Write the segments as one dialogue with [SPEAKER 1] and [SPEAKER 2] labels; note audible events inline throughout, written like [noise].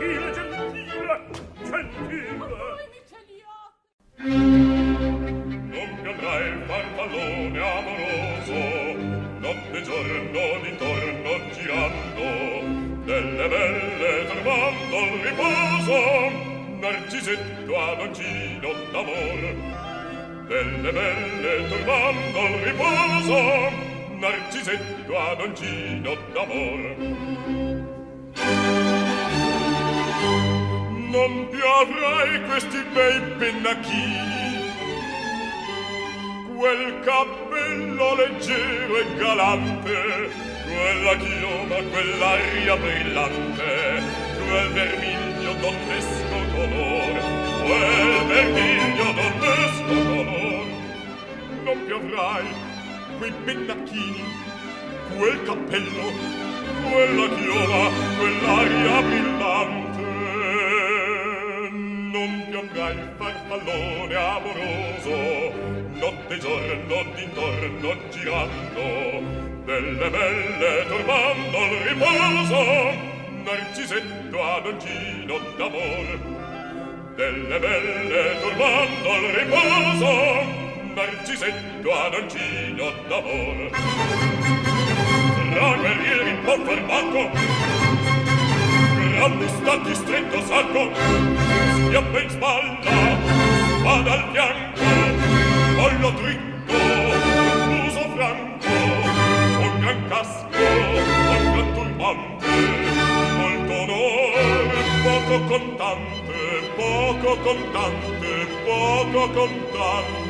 [SPEAKER 1] gentile, gentile, gentile. Ma voi mi ce Non piandrai il farfallone amoroso, notte e giorno d'intorno girando, delle belle trovando il riposo, narcisetto adoncino d'amor, delle belle trovando il riposo, narcisetto adoncino d'amor. non piarrai questi bei pennacchini quel cappello leggero e galante quella chioma, quell'aria brillante quel vermiglio donnesco color quel vermiglio donnesco color. Non piovrai quei pennacchini quel cappello quella chioma, quell'aria brillante non pianga il farfallone amoroso. Notte e giorno d'intorno girando delle belle turbando il riposo. Narcisetto ad ogino d'amor delle belle turbando il riposo. Narcisetto ad ogino d'amor. Tra guerrieri un po' farmaco all'està stati stretto salgo schiappa in spalla vada al fianco collo dritto muso franco un gran casco un gran turbante molto onore poco contante poco contante poco contante.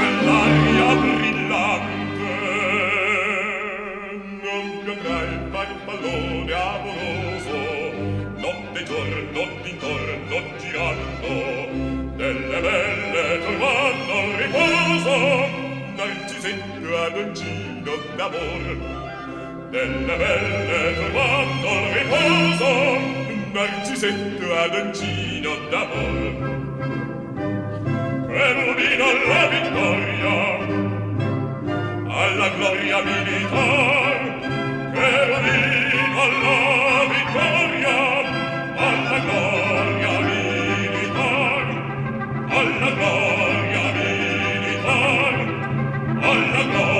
[SPEAKER 1] nell'aria brillante. Non piovrai mai un pallone amoroso. Notte e giorno d'intorno girando. Delle belle trovando il riposo narcisetto adoncino d'amor. Delle belle trovando il riposo narcisetto adoncino d'amor preludino alla vittoria, alla gloria militar. Preludino alla vittoria, alla gloria militar, alla gloria militar, alla gloria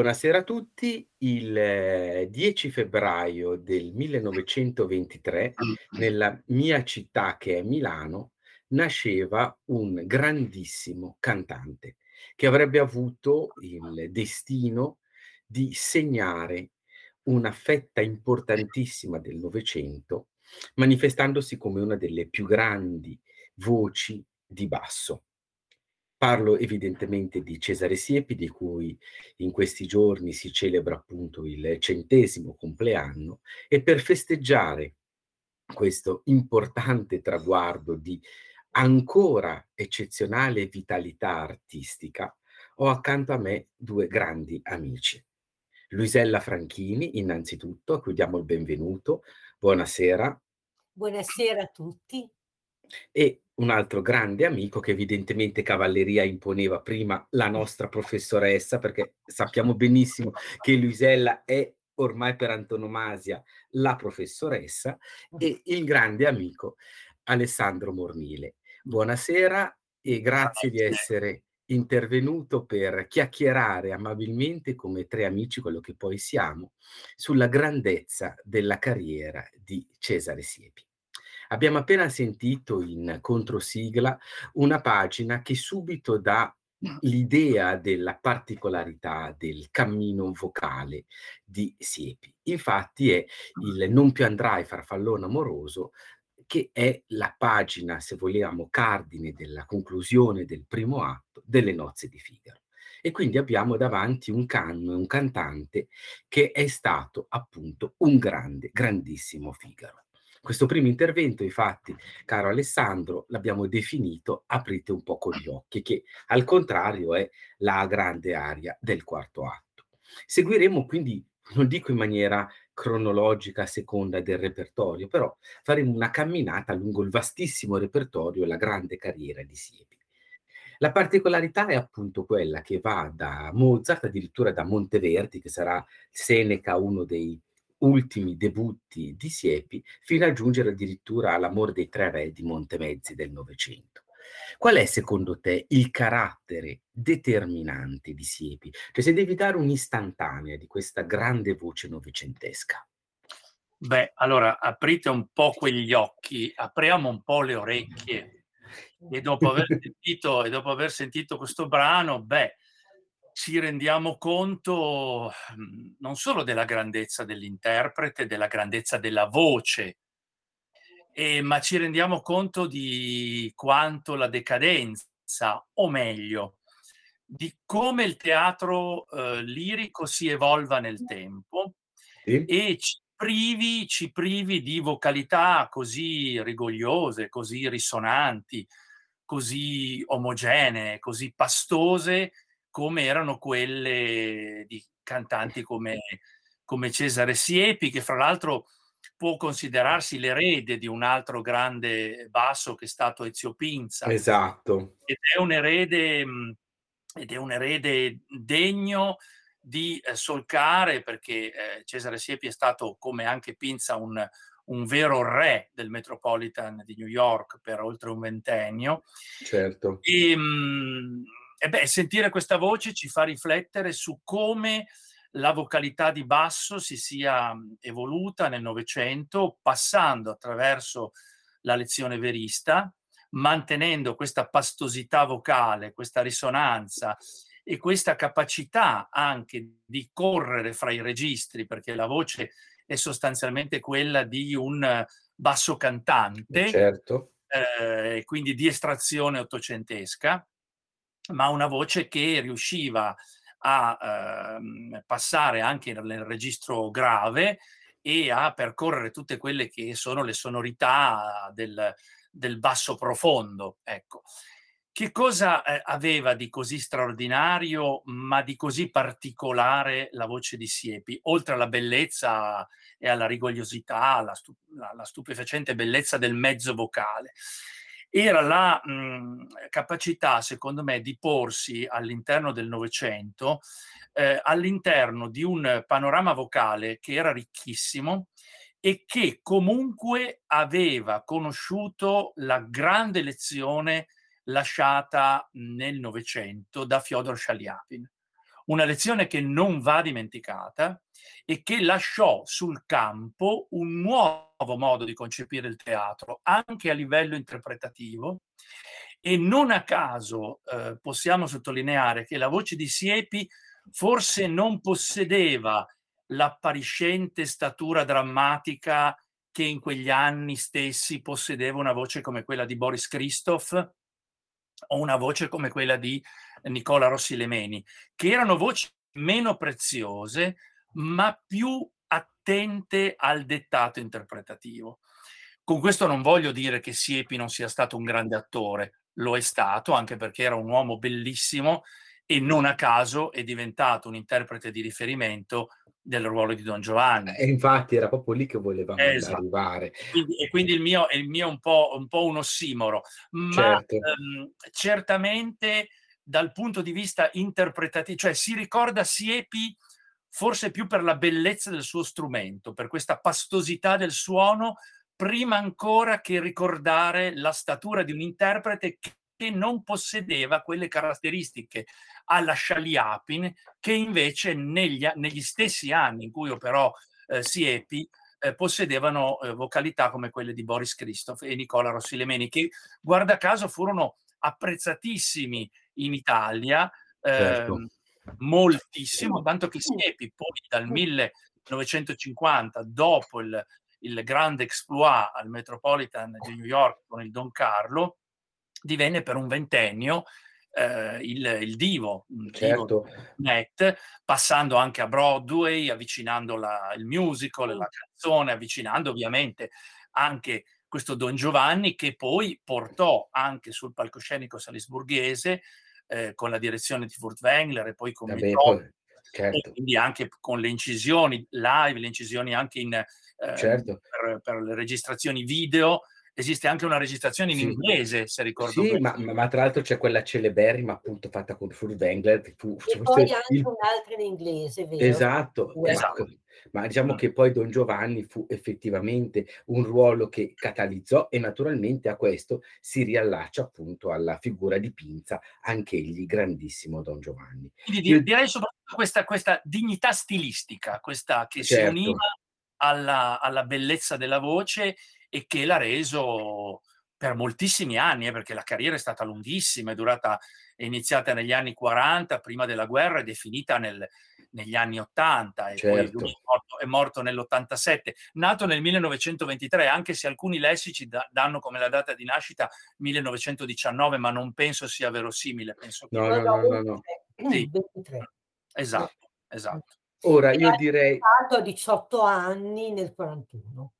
[SPEAKER 2] Buonasera a tutti. Il eh, 10 febbraio del 1923, nella mia città che è Milano, nasceva un grandissimo cantante che avrebbe avuto il destino di segnare una fetta importantissima del Novecento, manifestandosi come una delle più grandi voci di basso. Parlo evidentemente di Cesare Siepi, di cui in questi giorni si celebra appunto il centesimo compleanno, e per festeggiare questo importante traguardo di ancora eccezionale vitalità artistica, ho accanto a me 2 grandi amici. Luisella Franchini, innanzitutto, a cui diamo il benvenuto. Buonasera.
[SPEAKER 3] Buonasera a tutti.
[SPEAKER 2] E un altro grande amico che evidentemente cavalleria imponeva prima la nostra professoressa, perché sappiamo benissimo che Luisella è ormai per antonomasia la professoressa, e il grande amico Alessandro Mornile. Buonasera e grazie di essere intervenuto per chiacchierare amabilmente come tre amici, quello che poi siamo, sulla grandezza della carriera di Cesare Siepi. Abbiamo appena sentito in controsigla una pagina che subito dà l'idea della particolarità del cammino vocale di Siepi. Infatti è il Non più andrai farfallone amoroso che è la pagina, se vogliamo, cardine della conclusione del primo atto delle nozze di Figaro. E quindi abbiamo davanti un canno, un cantante che è stato appunto un grande, grandissimo Figaro. Questo primo intervento, infatti, caro Alessandro, l'abbiamo definito aprite un poco gli occhi, che al contrario è la grande aria del quarto atto. Seguiremo quindi, non dico in maniera cronologica a seconda del repertorio, però faremo una camminata lungo il vastissimo repertorio e la grande carriera di Siepi. La particolarità è appunto quella che va da Mozart, addirittura da Monteverdi, che sarà Seneca uno dei ultimi debutti di Siepi, fino a giungere addirittura all'Amor dei tre re di Montemezzi del Novecento. Qual è secondo te il carattere determinante di Siepi? Cioè se devi dare un'istantanea di questa grande voce novecentesca.
[SPEAKER 4] Beh, allora aprite un po' quegli occhi, apriamo un po' le orecchie e dopo aver sentito, e dopo aver sentito questo brano, beh, ci rendiamo conto mhmm, non solo della grandezza dell'interprete, della grandezza della voce, eh, ma ci rendiamo conto di quanto la decadenza, o meglio, di come il teatro eh, lirico si evolva nel tempo sì. e ci privi, ci privi di vocalità così rigogliose, così risonanti, così omogenee, così pastose come erano quelle di cantanti come, come Cesare Siepi, che fra l'altro può considerarsi l'erede di un altro grande basso che è stato Ezio Pinza.
[SPEAKER 2] Esatto.
[SPEAKER 4] Ed è un erede, ed è un erede degno di eh, solcare perché eh, Cesare Siepi è stato, come anche Pinza, un, un vero re del Metropolitan di New York per oltre un ventennio.
[SPEAKER 2] Certo.
[SPEAKER 4] E, mh, e beh, sentire questa voce ci fa riflettere su come la vocalità di basso si sia evoluta nel Novecento, passando attraverso la lezione verista, mantenendo questa pastosità vocale, questa risonanza e questa capacità anche di correre fra i registri, perché la voce è sostanzialmente quella di un basso cantante,
[SPEAKER 2] certo.
[SPEAKER 4] eh, quindi di estrazione ottocentesca, ma una voce che riusciva a ehm, passare anche nel registro grave e a percorrere tutte quelle che sono le sonorità del, del basso profondo. Ecco. Che cosa eh, aveva di così straordinario, ma di così particolare la voce di Siepi, oltre alla bellezza e alla rigogliosità, alla, stu- alla stupefacente bellezza del mezzo vocale? Era la mh, capacità, secondo me, di porsi all'interno del Novecento, eh, all'interno di un panorama vocale che era ricchissimo e che comunque aveva conosciuto la grande lezione lasciata nel Novecento da Fyodor Shaliapin una lezione che non va dimenticata e che lasciò sul campo un nuovo modo di concepire il teatro, anche a livello interpretativo. E non a caso eh, possiamo sottolineare che la voce di Siepi forse non possedeva l'appariscente statura drammatica che in quegli anni stessi possedeva una voce come quella di Boris Christoph o una voce come quella di Nicola Rossi Lemeni, che erano voci meno preziose, ma più attente al dettato interpretativo. Con questo non voglio dire che Siepi non sia stato un grande attore, lo è stato anche perché era un uomo bellissimo e non a caso è diventato un interprete di riferimento del ruolo di Don Giovanni.
[SPEAKER 2] E infatti era proprio lì che volevamo esatto. arrivare.
[SPEAKER 4] Quindi, e quindi il mio, il mio è un po', un, po un ossimoro, ma certo. ehm, certamente dal punto di vista interpretativo, cioè si ricorda Siepi forse più per la bellezza del suo strumento, per questa pastosità del suono, prima ancora che ricordare la statura di un interprete che non possedeva quelle caratteristiche alla Shaliapin che invece negli, negli stessi anni in cui operò eh, Siepi eh, possedevano eh, vocalità come quelle di Boris Christoph e Nicola Rossilemeni che guarda caso furono apprezzatissimi in Italia certo. Moltissimo, tanto che Siepi poi dal 1950, dopo il, il grande exploit al Metropolitan di New York con il Don Carlo, divenne per un ventennio eh, il, il, divo, certo. divo net, passando anche a Broadway, avvicinando la, il musical, la canzone, avvicinando ovviamente anche questo Don Giovanni che poi portò anche sul palcoscenico salisburghese eh, con la direzione di Furtwängler e poi con Vabbè, poi, certo. quindi anche con le incisioni live, le incisioni anche in, eh, certo. per, per, le registrazioni video. Esiste anche una registrazione in sì. inglese, se ricordo
[SPEAKER 2] sì, ma, ma, tra l'altro c'è quella celeberrima appunto fatta con Furtwängler.
[SPEAKER 3] Fu, e poi anche il... un'altra in inglese, vero?
[SPEAKER 2] Esatto, esatto ma diciamo che poi Don Giovanni fu effettivamente un ruolo che catalizzò e naturalmente a questo si riallaccia appunto alla figura di Pinza, anch'egli grandissimo Don Giovanni.
[SPEAKER 4] Quindi direi soprattutto questa, questa dignità stilistica, questa che certo. si univa alla, alla bellezza della voce e che l'ha reso per moltissimi anni, eh, perché la carriera è stata lunghissima, è durata, è iniziata negli anni 40, prima della guerra, ed è finita nel, negli anni 80 e certo. poi lui è morto, è morto, nell'87. Nato nel 1923, anche se alcuni lessici da, danno come la data di nascita 1919, ma non penso sia verosimile. Penso
[SPEAKER 2] no, che... no, no, no, no.
[SPEAKER 4] Sì. 23. Esatto, esatto.
[SPEAKER 2] Ora io direi...
[SPEAKER 3] a 18 anni nel 41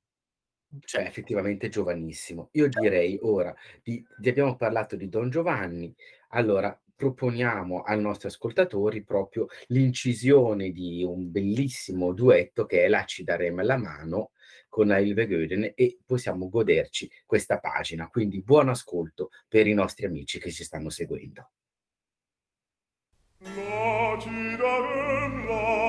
[SPEAKER 2] cioè effettivamente giovanissimo. Io direi ora, di, di abbiamo parlato di Don Giovanni, allora proponiamo ai nostri ascoltatori proprio l'incisione di un bellissimo duetto che è La ci daremo la mano con Ilve Göden e possiamo goderci questa pagina. Quindi buon ascolto per i nostri amici che ci stanno seguendo. La ci darem la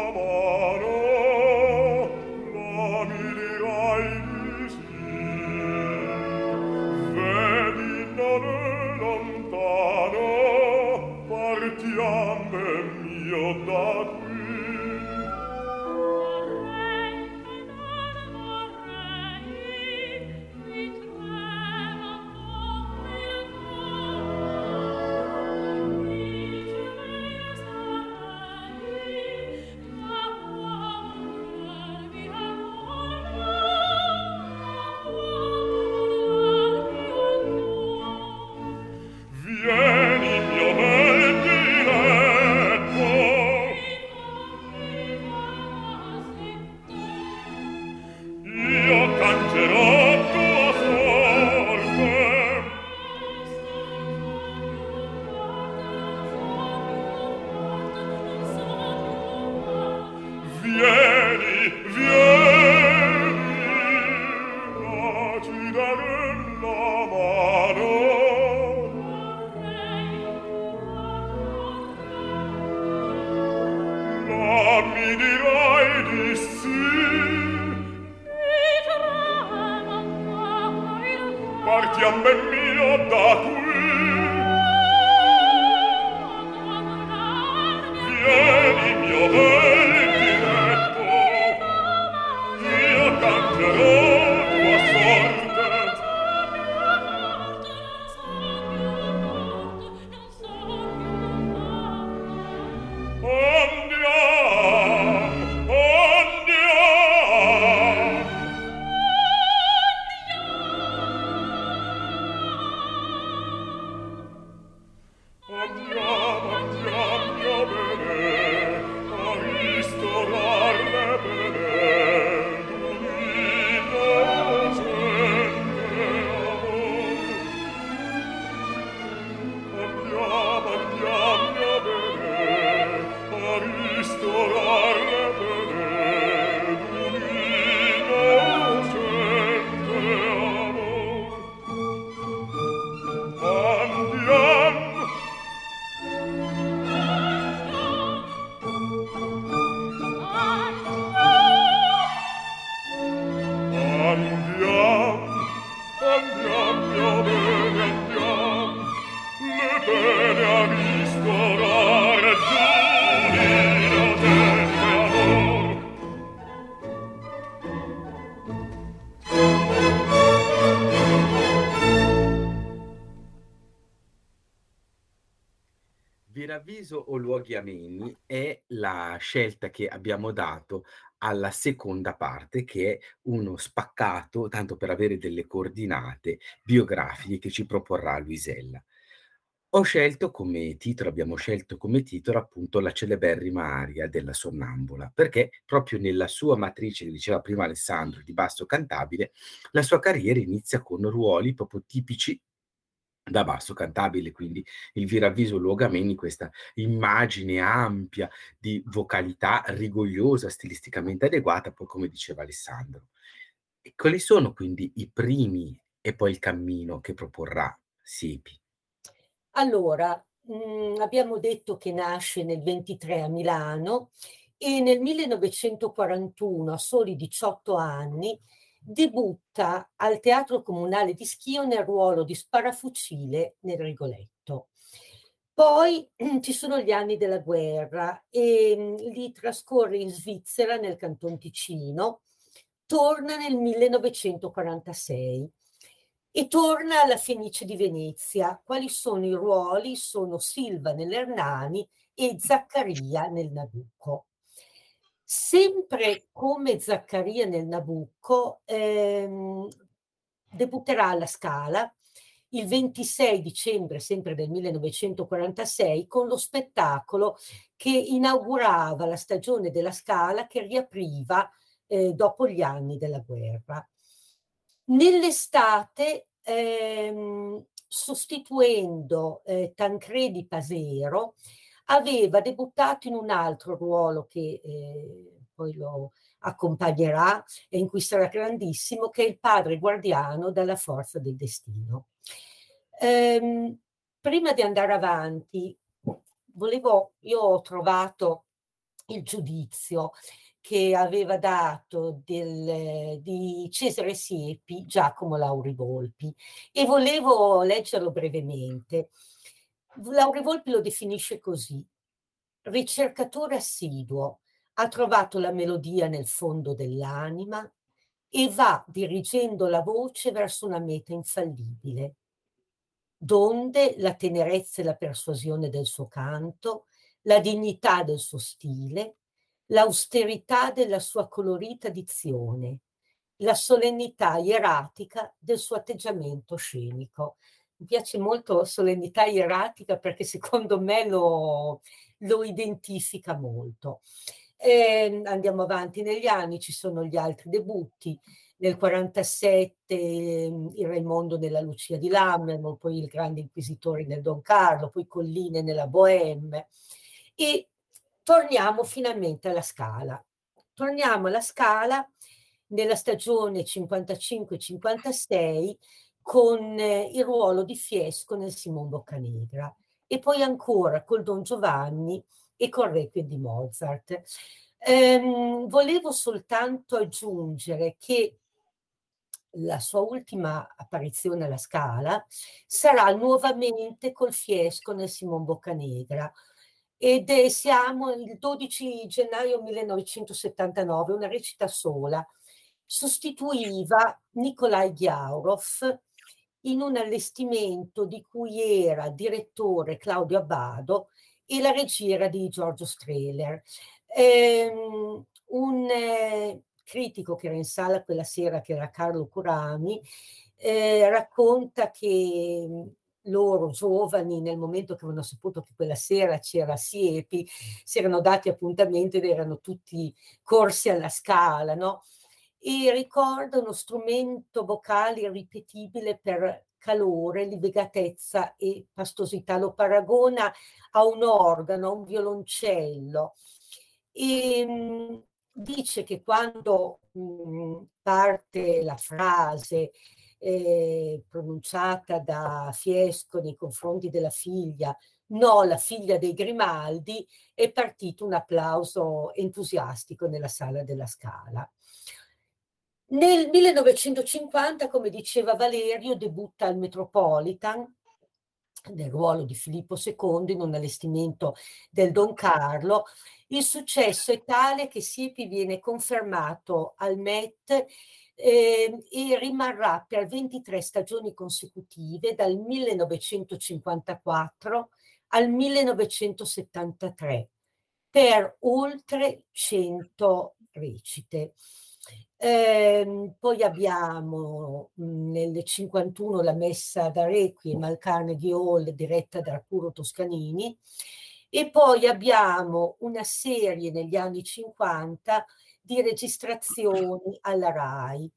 [SPEAKER 2] over. Che abbiamo dato alla seconda parte, che è uno spaccato, tanto per avere delle coordinate biografiche che ci proporrà Luisella. Ho scelto come titolo abbiamo scelto come titolo appunto la celeberrima aria della Sonnambula, perché proprio nella sua matrice, diceva prima Alessandro, di basso cantabile, la sua carriera inizia con ruoli proprio tipici da basso cantabile, quindi il viravviso luogameni, questa immagine ampia di vocalità rigogliosa, stilisticamente adeguata, poi come diceva Alessandro. E quali sono quindi i primi e poi il cammino che proporrà Siepi?
[SPEAKER 3] Allora, mhmm, abbiamo detto che nasce nel 23 a Milano e nel 1941, a soli 18 anni, debutta al Teatro Comunale di Schio nel ruolo di sparafucile nel Rigoletto. Poi [clears throat] ci sono gli anni della guerra e mhmm, li trascorre in Svizzera, nel Canton Ticino, torna nel 1946 e torna alla Fenice di Venezia. Quali sono i ruoli? Sono Silva nell'Ernani e Zaccaria nel Nabucco. Sempre come Zaccaria nel Nabucco, ehm, debutterà alla Scala il 26 dicembre, sempre del 1946, con lo spettacolo che inaugurava la stagione della Scala che riapriva eh, dopo gli anni della guerra. Nell'estate, ehm, sostituendo eh, Tancredi Pasero, aveva debuttato in un altro ruolo che eh, poi lo accompagnerà e in cui sarà grandissimo, che è il padre guardiano dalla forza del destino. Ehm, prima di andare avanti, volevo, io ho trovato il giudizio che aveva dato del, di Cesare Siepi Giacomo Lauri Volpi e volevo leggerlo brevemente. Lauri Volpi lo definisce così. Ricercatore assiduo, ha trovato la melodia nel fondo dell'anima e va dirigendo la voce verso una meta infallibile, donde la tenerezza e la persuasione del suo canto, la dignità del suo stile, l'austerità della sua colorita dizione, la solennità ieratica del suo atteggiamento scenico. Mi piace molto solennità ieratica perché secondo me lo, lo identifica molto. E andiamo avanti negli anni, ci sono gli altri debutti. Nel 47 il Raimondo nella Lucia di Lammermoor, poi il Grande Inquisitore nel Don Carlo, poi Colline nella Bohème. E torniamo finalmente alla Scala. Torniamo alla Scala nella stagione 55-56 con eh, il ruolo di Fiesco nel Simon Boccanegra e poi ancora col Don Giovanni e col Requiem di Mozart. Ehm, volevo soltanto aggiungere che la sua ultima apparizione alla Scala sarà nuovamente col Fiesco nel Simon Boccanegra, ed è, siamo il 12 gennaio 1979, una recita sola. Sostituiva Nikolai Ghiaurov in un allestimento di cui era direttore Claudio Abbado e la regia era di Giorgio Strehler. Ehm, un eh, critico che era in sala quella sera, che era Carlo Curami, eh, racconta che loro giovani, nel momento che avevano saputo che quella sera c'era Siepi, si erano dati appuntamento ed erano tutti corsi alla scala, no? E ricorda uno strumento vocale ripetibile per calore, livegatezza e pastosità. Lo paragona a un organo, a un violoncello. E mh, dice che quando mh, parte la frase eh, pronunciata da Fiesco nei confronti della figlia, no, la figlia dei Grimaldi, è partito un applauso entusiastico nella sala della Scala. Nel 1950, come diceva Valerio, debutta al Metropolitan nel ruolo di Filippo II in un allestimento del Don Carlo. Il successo è tale che Siepi viene confermato al Met eh, e rimarrà per 23 stagioni consecutive dal 1954 al 1973 per oltre 100 recite. Eh, poi abbiamo nel 51 la messa da Requiem al Carnegie Hall diretta da Arturo Toscanini e poi abbiamo una serie negli anni 50 di registrazioni alla RAI.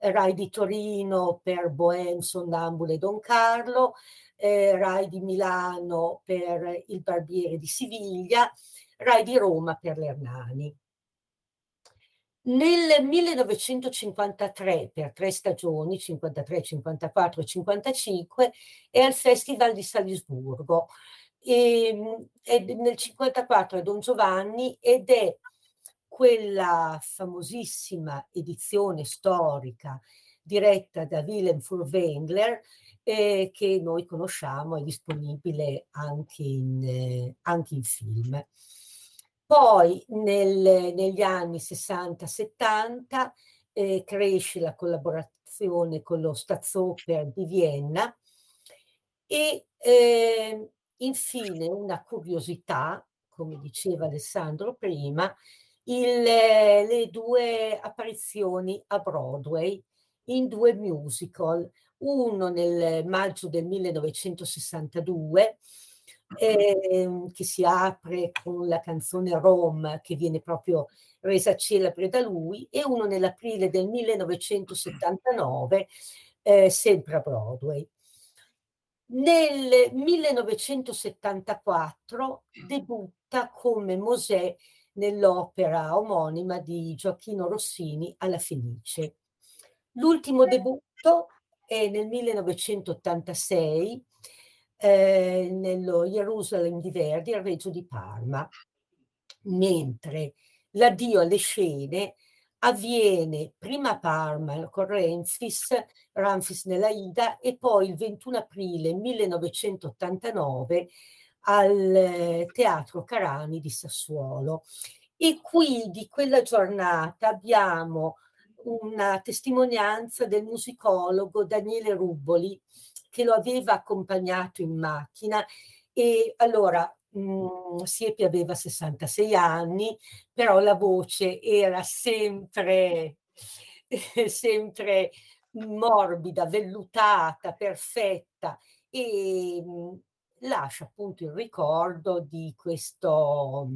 [SPEAKER 3] RAI di Torino per Bohème, Sonnambule e Don Carlo, eh, RAI di Milano per Il Barbiere di Siviglia, RAI di Roma per l'Ernani. Nel 1953, per tre stagioni, 53, 54 e 55, è al Festival di Salisburgo. E, è nel 54 è Don Giovanni ed è quella famosissima edizione storica diretta da Willem Furwengler eh, che noi conosciamo, è disponibile anche in, eh, anche in film. Poi nel, negli anni 60-70 eh, cresce la collaborazione con lo Staatsoper di Vienna e eh, infine una curiosità, come diceva Alessandro prima, il, le due apparizioni a Broadway in due musical, uno nel maggio del 1962 eh, che si apre con la canzone Rome che viene proprio resa celebre da lui e uno nell'aprile del 1979 eh, sempre a Broadway. Nel 1974 debutta come Mosè nell'opera omonima di Gioacchino Rossini alla Fenice. L'ultimo debutto è nel 1986 eh, nello Jerusalem di Verdi al Reggio di Parma, mentre l'addio alle scene avviene prima a Parma con Ramfis, Ramfis nella Ida e poi il 21 aprile 1989 al eh, Teatro Carani di Sassuolo. E qui di quella giornata abbiamo una testimonianza del musicologo Daniele Rubboli che lo aveva accompagnato in macchina. E allora mh, mm, Siepi aveva 66 anni, però la voce era sempre, [laughs] sempre morbida, vellutata, perfetta. E mh, mm, lascia appunto il ricordo di questo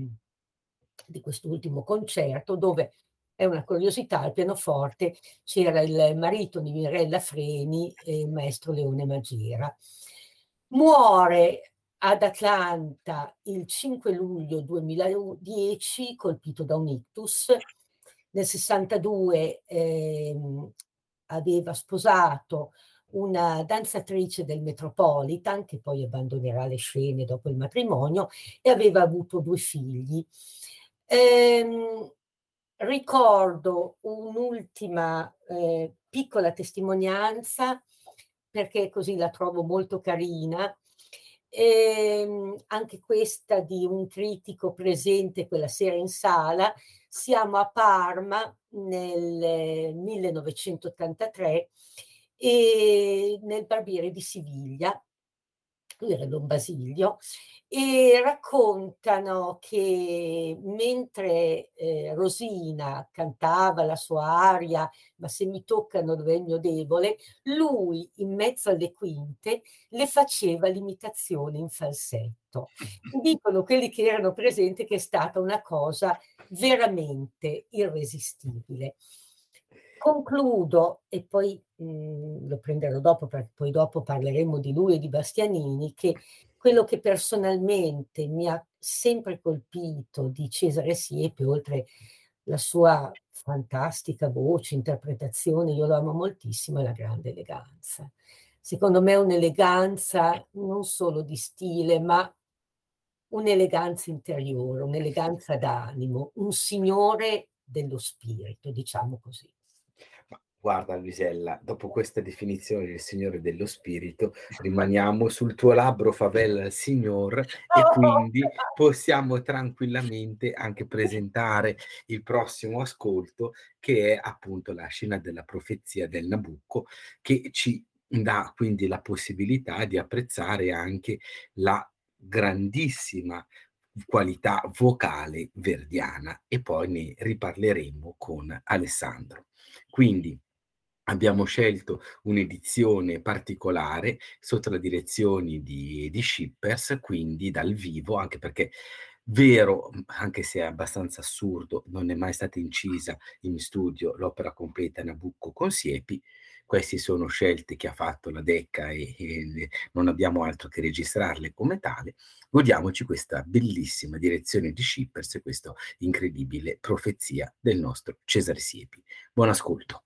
[SPEAKER 3] di quest'ultimo concerto dove è una curiosità, al pianoforte c'era il marito di Mirella Freni il maestro Leone Magiera. Muore ad Atlanta il 5 luglio 2010 colpito da un ictus. Nel 62 eh, aveva sposato una danzatrice del Metropolitan che poi abbandonerà le scene dopo il matrimonio e aveva avuto due figli. Eh, ricordo un'ultima eh, piccola testimonianza perché così la trovo molto carina, eh, anche questa di un critico presente quella sera in sala. Siamo a Parma nel 1983 e nel Barbiere di Siviglia, lui era Don Basilio, e raccontano che mentre eh, Rosina cantava la sua aria, ma se mi toccano dove è il mio debole, lui in mezzo alle quinte le faceva l'imitazione in falsetto. Dicono quelli che erano presenti che è stata una cosa veramente irresistibile. Concludo e poi mh, mhmm, lo prenderò dopo perché poi dopo parleremo di lui e di Bastianini che quello che personalmente mi ha sempre colpito di Cesare Siepe, oltre la sua fantastica voce, interpretazione, io lo amo moltissimo, è la grande eleganza. Secondo me è un'eleganza non solo di stile, ma un'eleganza interiore, un'eleganza d'animo, un signore dello spirito, diciamo così.
[SPEAKER 2] Guarda Luisella, dopo questa definizione del Signore dello Spirito, rimaniamo sul tuo labbro favela Signor e quindi possiamo tranquillamente anche presentare il prossimo ascolto che è appunto la scena della profezia del Nabucco che ci dà quindi la possibilità di apprezzare anche la grandissima qualità vocale verdiana e poi ne riparleremo con Alessandro. Quindi abbiamo scelto un'edizione particolare sotto la direzione di, di Shippers, quindi dal vivo, anche perché vero, anche se è abbastanza assurdo, non è mai stata incisa in studio l'opera completa Nabucco con Siepi, queste sono scelte che ha fatto la Decca e, e non abbiamo altro che registrarle come tale. Godiamoci questa bellissima direzione di Shippers e questa incredibile profezia del nostro Cesare Siepi. Buon ascolto.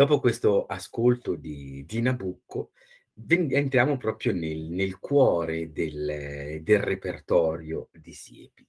[SPEAKER 2] Dopo questo ascolto di di Nabucco, entriamo proprio nel nel cuore del del repertorio di Siepi,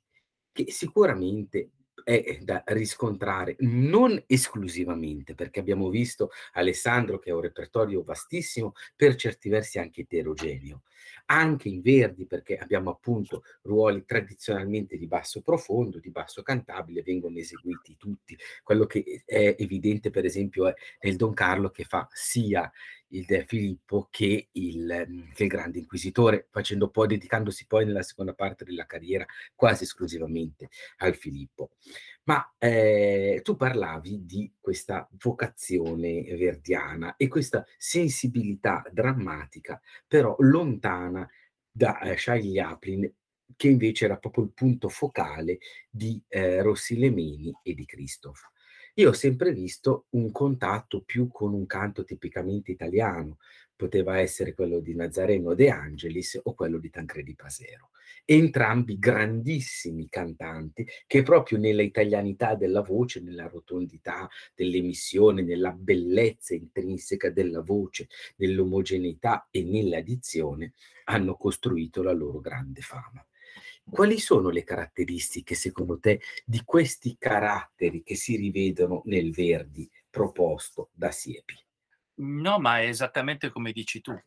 [SPEAKER 2] che sicuramente è da riscontrare, non esclusivamente, perché abbiamo visto Alessandro che ha un repertorio vastissimo, per certi versi anche eterogeneo, anche in Verdi, perché abbiamo appunto ruoli tradizionalmente di basso profondo, di basso cantabile, vengono eseguiti tutti. Quello che è evidente per esempio è nel Don Carlo che fa sia il De Filippo che il mhmm, che il Grande Inquisitore, facendo poi dedicandosi poi nella seconda parte della carriera quasi esclusivamente al Filippo. Ma, ehm, tu parlavi di questa vocazione verdiana e questa sensibilità drammatica, però lontana da, ehm, Charles Chaplin, che invece era proprio il punto focale di, ehm, Rossi Lemeni e di Christoph. Io ho sempre visto un contatto più con un canto tipicamente italiano, poteva essere quello di Nazareno De Angelis o quello di Tancredi Pasero. Entrambi grandissimi cantanti che proprio nella italianità della voce, nella rotondità dell'emissione, nella bellezza intrinseca della voce, nell'omogeneità e nella dizione, hanno costruito la loro grande fama. Quali sono le caratteristiche, secondo te, di questi caratteri che si rivedono nel Verdi proposto da Siepi?
[SPEAKER 4] No, ma è esattamente come dici tu.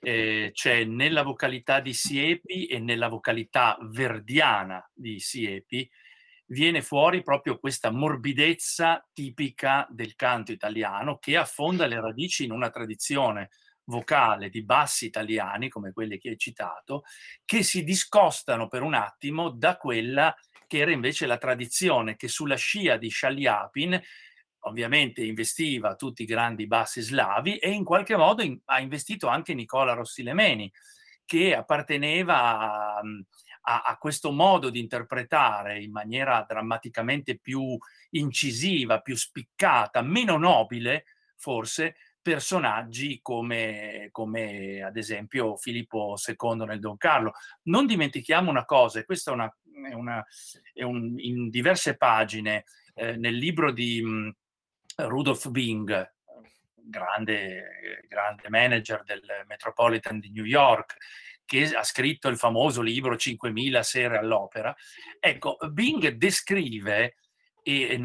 [SPEAKER 4] Ehm, cioè nella vocalità di Siepi e nella vocalità verdiana di Siepi, viene fuori proprio questa morbidezza tipica del canto italiano, che affonda le radici in una tradizione vocale di bassi italiani, come quelli che hai citato, che si discostano per un attimo da quella che era invece la tradizione che sulla scia di Shaliapin ovviamente investiva tutti i grandi bassi slavi e in qualche modo in, ha investito anche Nicola Rossilemeni, che apparteneva a, a, a, questo modo di interpretare in maniera drammaticamente più incisiva, più spiccata, meno nobile forse, personaggi come, come, ad esempio Filippo II nel Don Carlo. Non dimentichiamo una cosa, e questo è, una, è, una, è un, in diverse pagine eh, nel libro di Rudolf Bing, grande, grande manager del Metropolitan di New York, che ha scritto il famoso libro 5.000 sere all'opera. Ecco, Bing descrive e,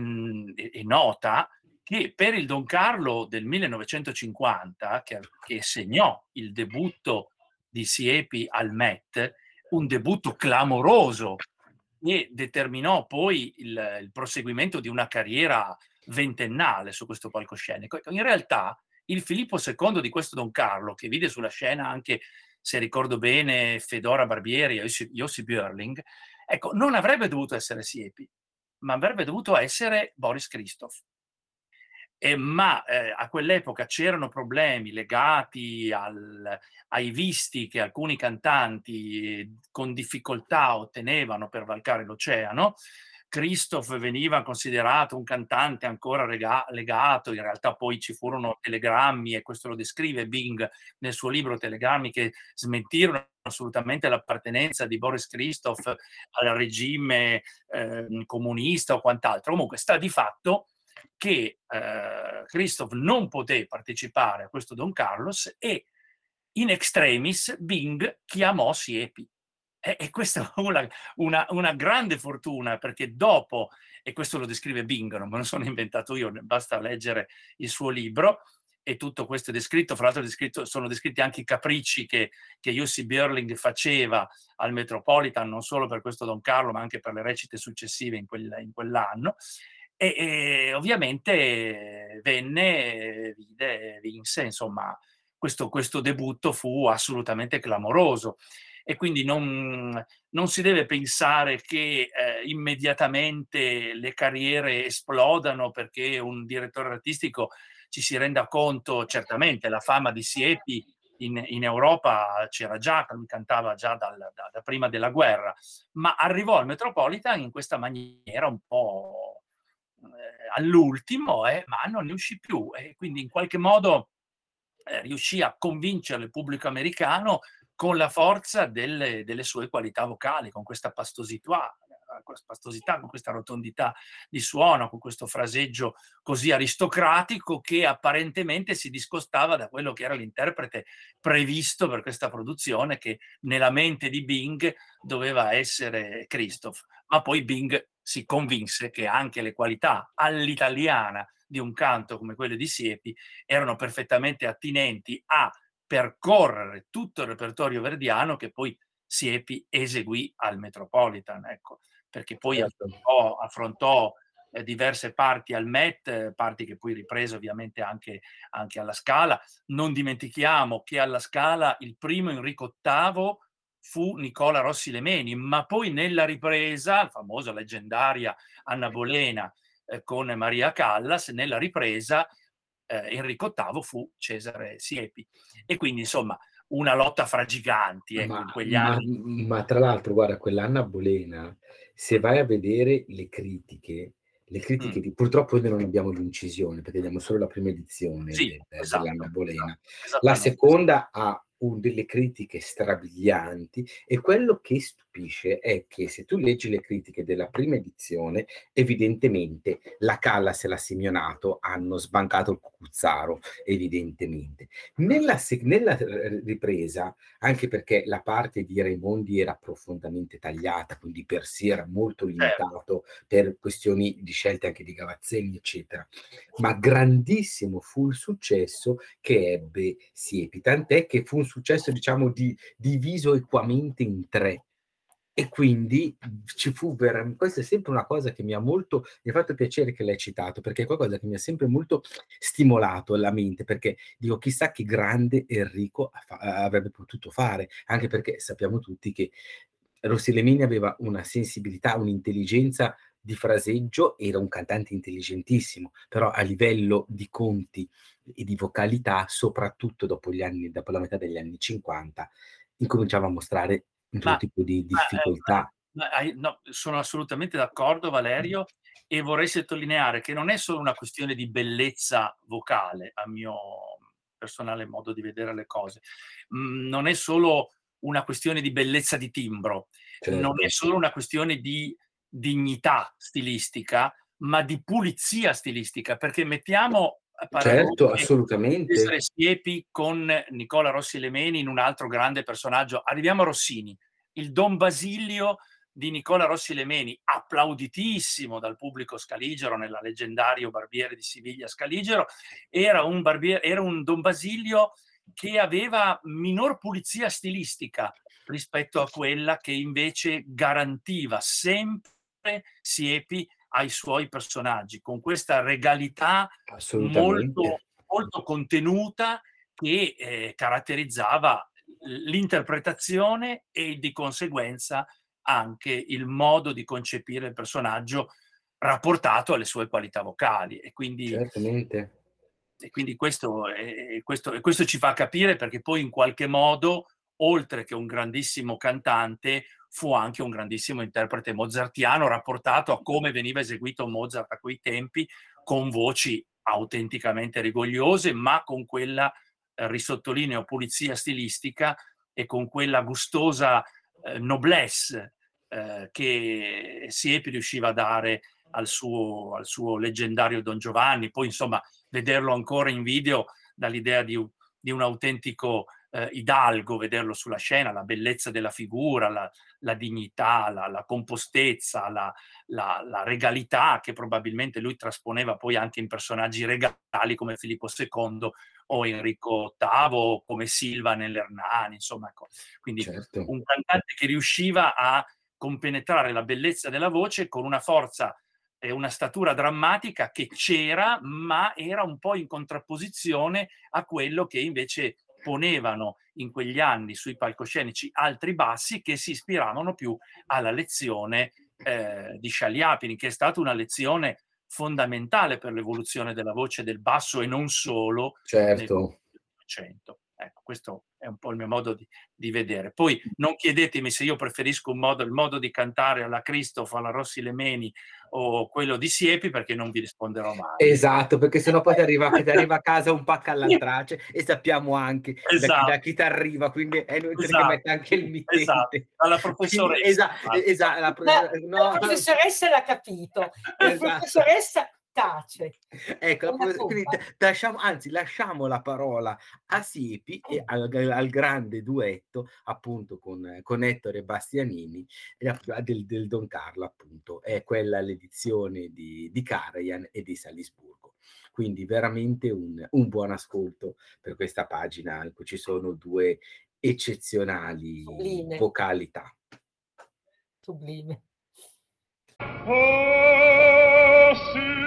[SPEAKER 4] e, nota che per il Don Carlo del 1950, che, che segnò il debutto di Siepi al Met, un debutto clamoroso e determinò poi il, il, proseguimento di una carriera ventennale su questo palcoscenico. Ecco, in realtà il Filippo II di questo Don Carlo, che vide sulla scena anche, se ricordo bene, Fedora Barbieri e Jossi Björling, ecco, non avrebbe dovuto essere Siepi, ma avrebbe dovuto essere Boris Christoph eh, ma eh, a quell'epoca c'erano problemi legati al, ai visti che alcuni cantanti con difficoltà ottenevano per valcare l'oceano. Christoph veniva considerato un cantante ancora rega- legato, in realtà poi ci furono telegrammi e questo lo descrive Bing nel suo libro Telegrammi che smentirono assolutamente l'appartenenza di Boris Christoph al regime eh, comunista o quant'altro. Comunque sta di fatto che eh, Christoph non poté partecipare a questo Don Carlos e in extremis Bing chiamò Siepi. E, e questa è una, una, una, grande fortuna perché dopo, e questo lo descrive Bing, non sono inventato io, basta leggere il suo libro, e tutto questo è descritto, fra l'altro descritto, sono descritti anche i capricci che, che Jussi Björling faceva al Metropolitan, non solo per questo Don Carlo, ma anche per le recite successive in, quel, in quell'anno. E, e ovviamente venne, vide, vinse, insomma, questo, questo debutto fu assolutamente clamoroso e quindi non, non, si deve pensare che eh, immediatamente le carriere esplodano perché un direttore artistico ci si renda conto, certamente la fama di Siepi in, in Europa c'era già, cantava già dal, da, da, prima della guerra, ma arrivò al Metropolitan in questa maniera un po' eh, all'ultimo, eh, ma non ne uscì più e quindi in qualche modo eh, riuscì a convincere il pubblico americano con la forza delle, delle, sue qualità vocali, con questa pastosità spastosità, con questa rotondità di suono, con questo fraseggio così aristocratico che apparentemente si discostava da quello che era l'interprete previsto per questa produzione che nella mente di Bing doveva essere Christoph. Ma poi Bing si convinse che anche le qualità all'italiana di un canto come quello di Siepi erano perfettamente attinenti a percorrere tutto il repertorio verdiano che poi Siepi eseguì al Metropolitan, ecco, perché poi certo. affrontò, affrontò eh, diverse parti al Met, eh, parti che poi riprese ovviamente anche, anche, alla Scala. Non dimentichiamo che alla Scala il primo Enrico VIII fu Nicola Rossi Lemeni, ma poi nella ripresa, la famosa leggendaria Anna Bolena eh, con Maria Callas, nella ripresa eh, Enrico VIII fu Cesare Siepi. E quindi insomma una lotta fra giganti ecco, ma, in quegli
[SPEAKER 2] ma,
[SPEAKER 4] anni.
[SPEAKER 2] Ma tra l'altro, guarda, quell'Anna Bolena, se vai a vedere le critiche, le critiche mm. di, purtroppo noi non abbiamo l'incisione perché abbiamo solo la prima edizione
[SPEAKER 4] sì,
[SPEAKER 2] de,
[SPEAKER 4] esatto,
[SPEAKER 2] dell'Anna Bolena. La seconda ha un, delle critiche strabilianti e quello che stupisce è che se tu leggi le critiche della prima edizione, evidentemente la Callas e la Simeonato hanno sbancato il cucuzzaro, evidentemente. Nella, nella eh, ripresa, anche perché la parte di Raimondi era profondamente tagliata, quindi per sé era molto certo. limitato per questioni di scelte anche di Gavazzini, eccetera, ma grandissimo fu il successo che ebbe Siepi, tant'è che fu un successo, diciamo, di, diviso equamente in tre. E quindi ci fu veramente, questa è sempre una cosa che mi ha molto, mi ha fatto piacere che l'hai citato, perché è qualcosa che mi ha sempre molto stimolato la mente, perché dico chissà che grande Enrico avrebbe potuto fare, anche perché sappiamo tutti che Rossi Lemini aveva una sensibilità, un'intelligenza di fraseggio, era un cantante intelligentissimo, però a livello di conti e di vocalità, soprattutto dopo, gli anni, dopo la metà degli anni 50, incominciava a mostrare ma, tipo di difficoltà.
[SPEAKER 4] Ma, ma, no, sono assolutamente d'accordo Valerio e vorrei sottolineare che non è solo una questione di bellezza vocale, a mio personale modo di vedere le cose, mm, non è solo una questione di bellezza di timbro, certo. non è solo una questione di dignità stilistica, ma di pulizia stilistica, perché mettiamo
[SPEAKER 2] certo, assolutamente.
[SPEAKER 4] Cesare Siepi con Nicola Rossi Lemeni in un altro grande personaggio. Arriviamo a Rossini, il Don Basilio di Nicola Rossi Lemeni, applauditissimo dal pubblico scaligero nella leggendario Barbiere di Siviglia Scaligero, era un, barbiere, era un Don Basilio che aveva minor pulizia stilistica rispetto a quella che invece garantiva sempre Siepi ai suoi personaggi, con questa regalità molto, molto contenuta che eh, caratterizzava l'interpretazione e di conseguenza anche il modo di concepire il personaggio rapportato alle sue qualità vocali. E quindi,
[SPEAKER 2] Certamente.
[SPEAKER 4] E quindi questo, eh, questo, questo ci fa capire perché poi in qualche modo, oltre che un grandissimo cantante, fu anche un grandissimo interprete mozartiano rapportato a come veniva eseguito Mozart a quei tempi, con voci autenticamente rigogliose, ma con quella, eh, risottolineo, pulizia stilistica e con quella gustosa eh, noblesse eh, che Siepi riusciva a dare al suo, al suo, leggendario Don Giovanni. Poi, insomma, vederlo ancora in video dall'idea di, di un autentico eh, Hidalgo, vederlo sulla scena, la bellezza della figura, la, la dignità, la, la compostezza, la, la, regalità che probabilmente lui trasponeva poi anche in personaggi regali come Filippo II o Enrico VIII, come Silva nell'Ernani, insomma, ecco. quindi certo. un cantante che riusciva a compenetrare la bellezza della voce con una forza e una statura drammatica che c'era, ma era un po' in contrapposizione a quello che invece ponevano in quegli anni sui palcoscenici altri bassi che si ispiravano più alla lezione eh, di Sciagliapini, che è stata una lezione fondamentale per l'evoluzione della voce del basso e non solo
[SPEAKER 2] certo.
[SPEAKER 4] nel Ecco, questo è un po' il mio modo di, di, vedere. Poi non chiedetemi se io preferisco un modo, il modo di cantare alla Cristof, alla Rossi Lemeni o quello di Siepi perché non vi risponderò mai.
[SPEAKER 2] Esatto, perché sennò poi ti arriva, ti arriva a casa un pacco all'antrace [laughs] e sappiamo anche
[SPEAKER 4] esatto.
[SPEAKER 2] da, chi ti arriva, quindi è inutile esatto. che metta anche il mittente.
[SPEAKER 4] Esatto, alla professoressa.
[SPEAKER 2] Esatto, esatto, la,
[SPEAKER 3] no. la professoressa l'ha capito, la [laughs] esatto. professoressa tace.
[SPEAKER 2] Ecco, quindi lasciamo, anzi, lasciamo la parola a Siepi e al, al grande duetto appunto con, con Ettore Bastianini del, del, Don Carlo, appunto, è quella l'edizione di, di Karajan e di Salisburgo. Quindi veramente un, un buon ascolto per questa pagina in cui ci sono due eccezionali
[SPEAKER 3] Sublime.
[SPEAKER 2] vocalità.
[SPEAKER 3] Sublime.
[SPEAKER 5] Oh, sia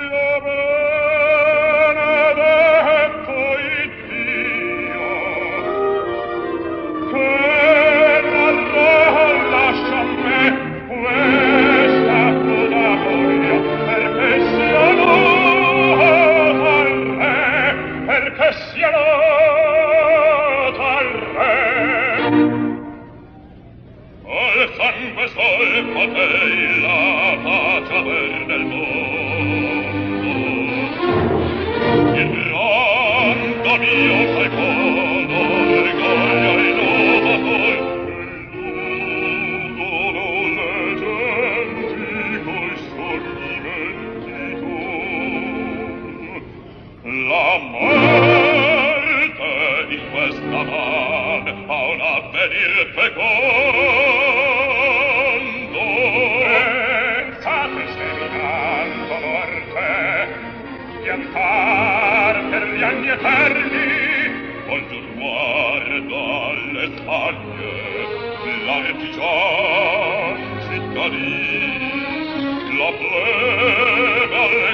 [SPEAKER 5] dei la faccia per del mondo. Il grande mio secondo orgoglio innovatore, illudono le genti coi sorrimenti tu. La morte di questa man ha un avvenir fecondo, la plebe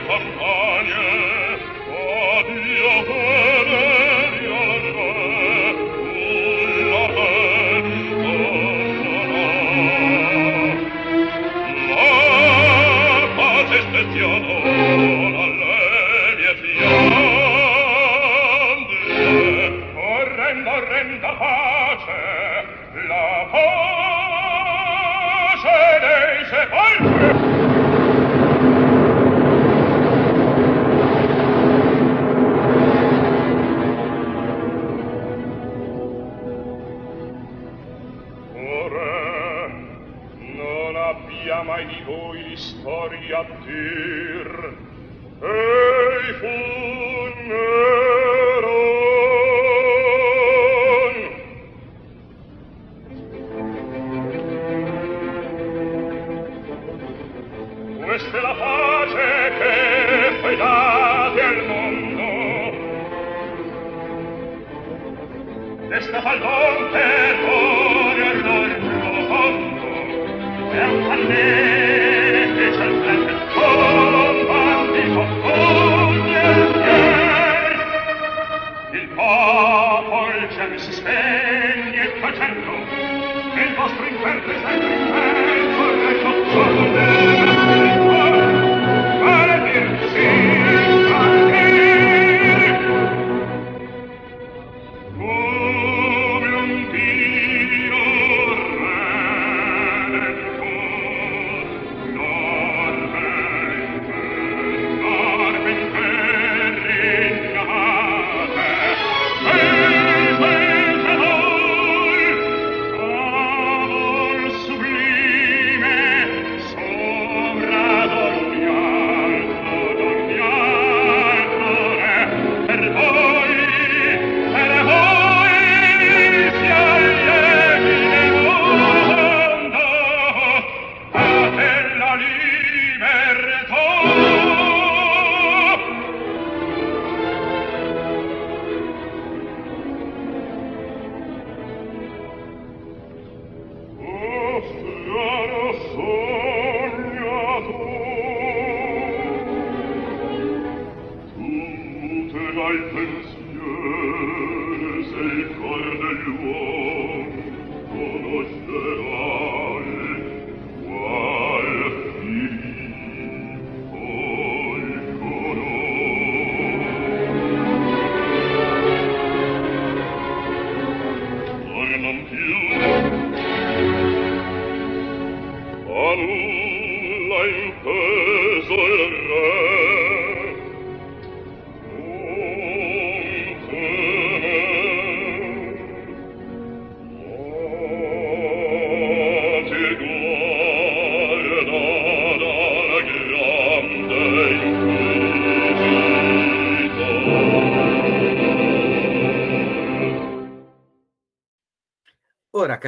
[SPEAKER 2] Alpen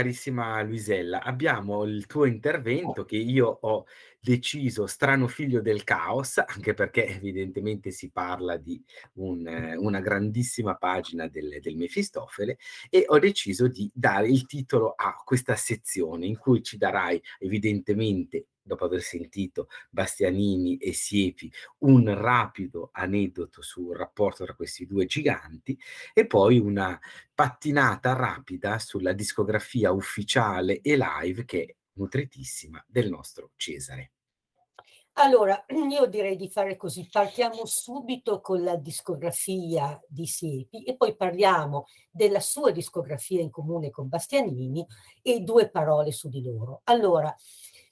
[SPEAKER 2] carissima Luisella, abbiamo il tuo intervento che io ho deciso strano figlio del caos, anche perché evidentemente si parla di un, una grandissima pagina del, del Mefistofele, e ho deciso di dare il titolo a questa sezione in cui ci darai evidentemente dopo aver sentito Bastianini e Siepi, un rapido aneddoto sul rapporto tra questi due giganti e poi una pattinata rapida sulla discografia ufficiale e live che è nutritissima del nostro Cesare.
[SPEAKER 3] Allora, [clears throat] io direi di fare così, partiamo subito con la discografia di Siepi e poi parliamo della sua discografia in comune con Bastianini e due parole su di loro. Allora,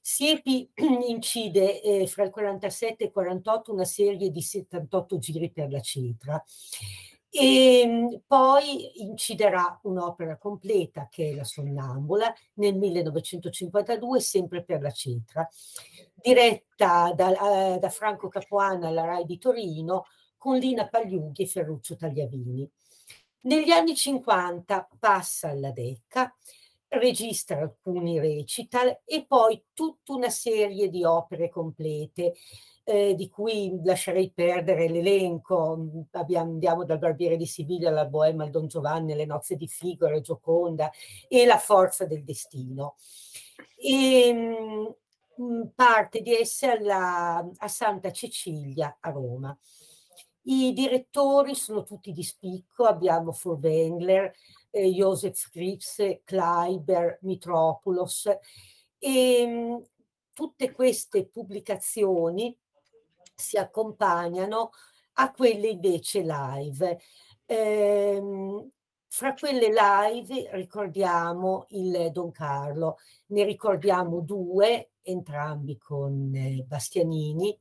[SPEAKER 3] Siepi [clears throat] incide eh, fra il 47 e il 48 una serie di 78 giri per la cetra e ehm, poi inciderà un'opera completa che è La Sonnambula nel 1952 sempre per la cetra, diretta da, uh, da Franco Capuana alla RAI di Torino con Lina Pagliughi e Ferruccio Tagliavini. Negli anni 50 passa alla Decca registra alcuni recital e poi tutta una serie di opere complete eh, di cui lascerei perdere l'elenco. Abbiamo, andiamo dal Barbiere di Siviglia alla Boema al Don Giovanni, le nozze di Figaro, Gioconda e la forza del destino. E, mh, mm, parte di esse alla, a Santa Cecilia a Roma. I direttori sono tutti di spicco, abbiamo Furwengler, eh, Joseph Krips, Kleiber, Mitropoulos e mh, mm, tutte queste pubblicazioni si accompagnano a quelle invece live. Ehm, fra quelle live ricordiamo il Don Carlo, ne ricordiamo due, entrambi con eh, Bastianini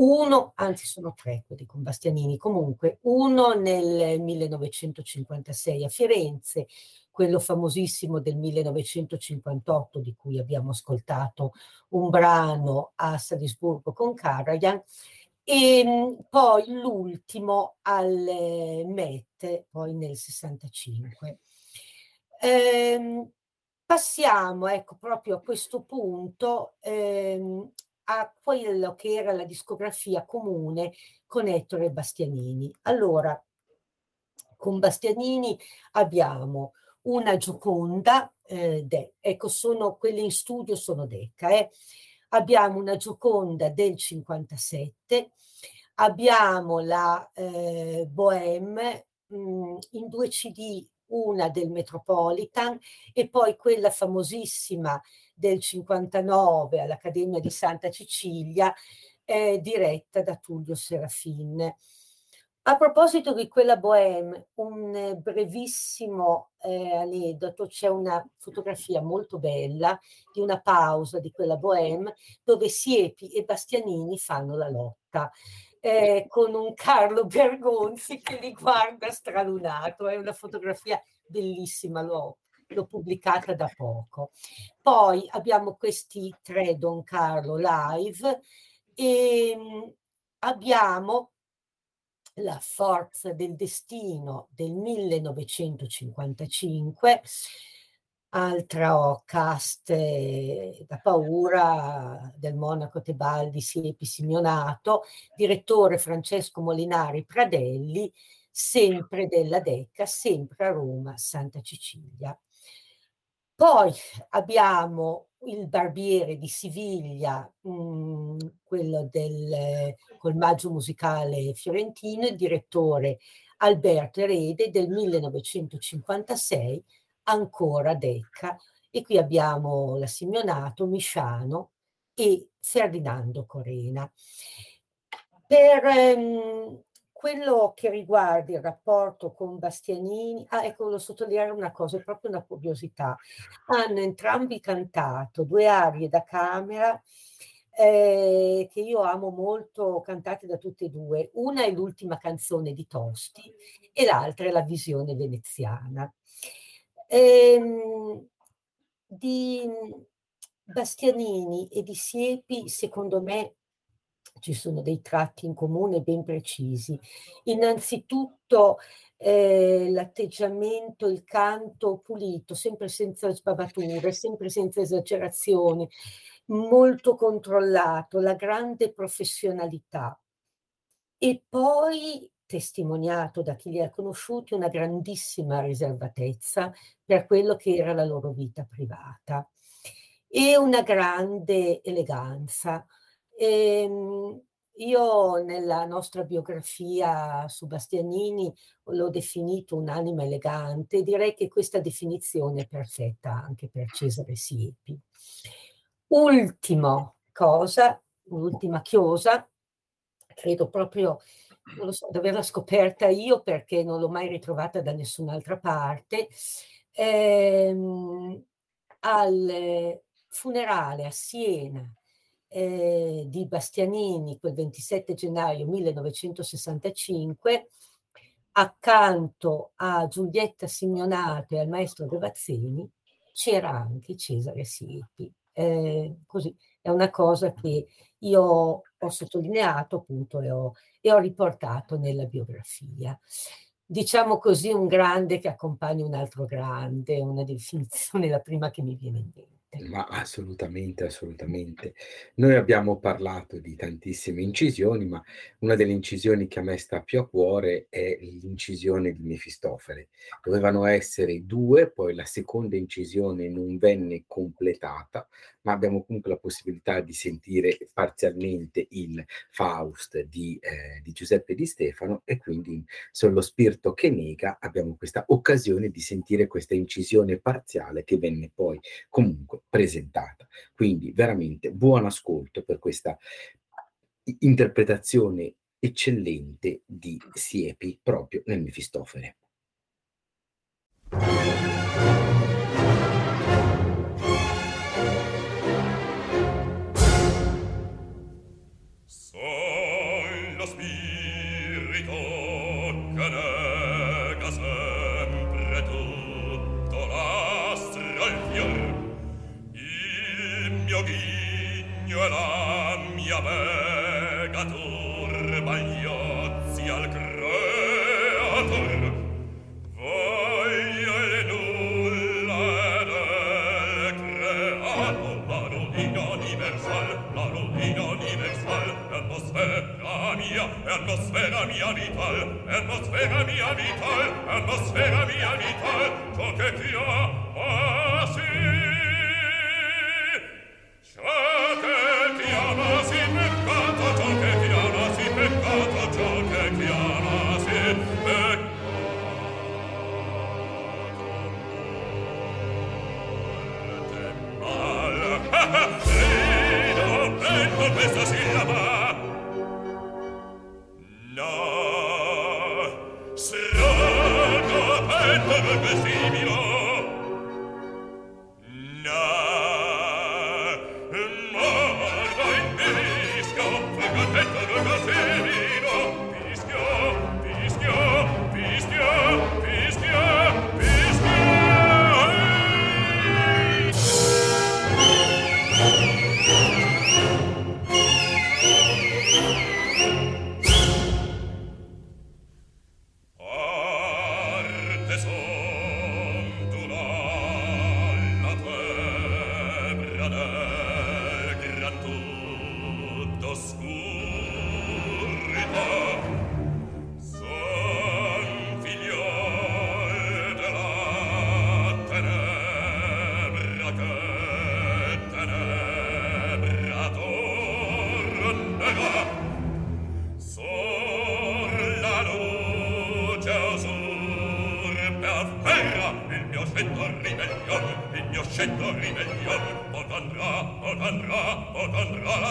[SPEAKER 3] uno, anzi sono tre quelli con Bastianini, comunque uno nel 1956 a Firenze, quello famosissimo del 1958 di cui abbiamo ascoltato un brano a Salisburgo con Karajan, e mm, poi l'ultimo al Met, poi nel 65. Ehm, passiamo ecco proprio a questo punto ehm, a quello che era la discografia comune con Ettore Bastianini. Allora, con Bastianini abbiamo una Gioconda, eh, de, ecco, sono quelle in studio sono Decca, eh. abbiamo una Gioconda del 57, abbiamo la eh, Bohème mh, mm, in due CD una del Metropolitan e poi quella famosissima del 59 all'Accademia di Santa Cecilia, eh, diretta da Tullio Serafin. A proposito di quella Bohème, un brevissimo eh, aneddoto, c'è una fotografia molto bella di una pausa di quella Bohème dove Siepi e Bastianini fanno la lotta. Eh, con un Carlo Bergonzi che li guarda stralunato, è una fotografia bellissima, l'ho l'ho pubblicata da poco. Poi abbiamo questi tre Don Carlo live e ehm, abbiamo la forza del destino del 1955, altra cast eh, da paura del Monaco Tebaldi Siepi Simionato, direttore Francesco Molinari Pradelli, sempre della Decca, sempre a Roma, Santa Cecilia. Poi abbiamo il barbiere di Siviglia, mh, mm, quello del colmagio musicale fiorentino, il direttore Alberto Erede del 1956, ancora Decca. E qui abbiamo la Simeonato, Misciano e Ferdinando Corena. Per ehm, quello che riguarda il rapporto con Bastianini, ah, ecco, volevo sottolineare una cosa, è proprio una curiosità. Hanno entrambi cantato due arie da camera eh, che io amo molto, cantate da tutte e due. Una è l'ultima canzone di Tosti e l'altra è la visione veneziana. Ehm, di Bastianini e di Siepi, secondo me, ci sono dei tratti in comune ben precisi. Innanzitutto eh, l'atteggiamento, il canto pulito, sempre senza sbavature, sempre senza esagerazioni, molto controllato, la grande professionalità. E poi testimoniato da chi li ha conosciuti una grandissima riservatezza per quello che era la loro vita privata e una grande eleganza. Ehm, io nella nostra biografia su Bastianini l'ho definito un'anima elegante, direi che questa definizione è perfetta anche per Cesare Siepi. Ultima cosa, ultima chiosa, credo proprio non lo so, di averla scoperta io perché non l'ho mai ritrovata da nessun'altra parte, ehm, al funerale a Siena eh, di Bastianini quel 27 gennaio 1965, accanto a Giulietta Signonato e al maestro Gavazzini c'era anche Cesare Siepi. Eh, così è una cosa che io ho sottolineato appunto e ho, e ho riportato nella biografia. Diciamo così un grande che accompagna un altro grande, una definizione la prima che mi viene in mente.
[SPEAKER 2] Ma assolutamente, assolutamente. Noi abbiamo parlato di tantissime incisioni, ma una delle incisioni che a me sta più a cuore è l'incisione di Mefistofele. Dovevano essere due, poi la seconda incisione non venne completata, ma abbiamo comunque la possibilità di sentire parzialmente il Faust di, eh, di Giuseppe Di Stefano e quindi sullo spirito che nega abbiamo questa occasione di sentire questa incisione parziale che venne poi comunque presentata. Quindi veramente buon ascolto per questa interpretazione eccellente di Siepi proprio nel Mefistofele.
[SPEAKER 1] mio ghigno e la mia vega turba iozzi al creator. Voglio il nulla del creato la rovina universal la rovina universal atmosfera mia atmosfera mia vital atmosfera mia vital atmosfera mia vital ciò che ti ha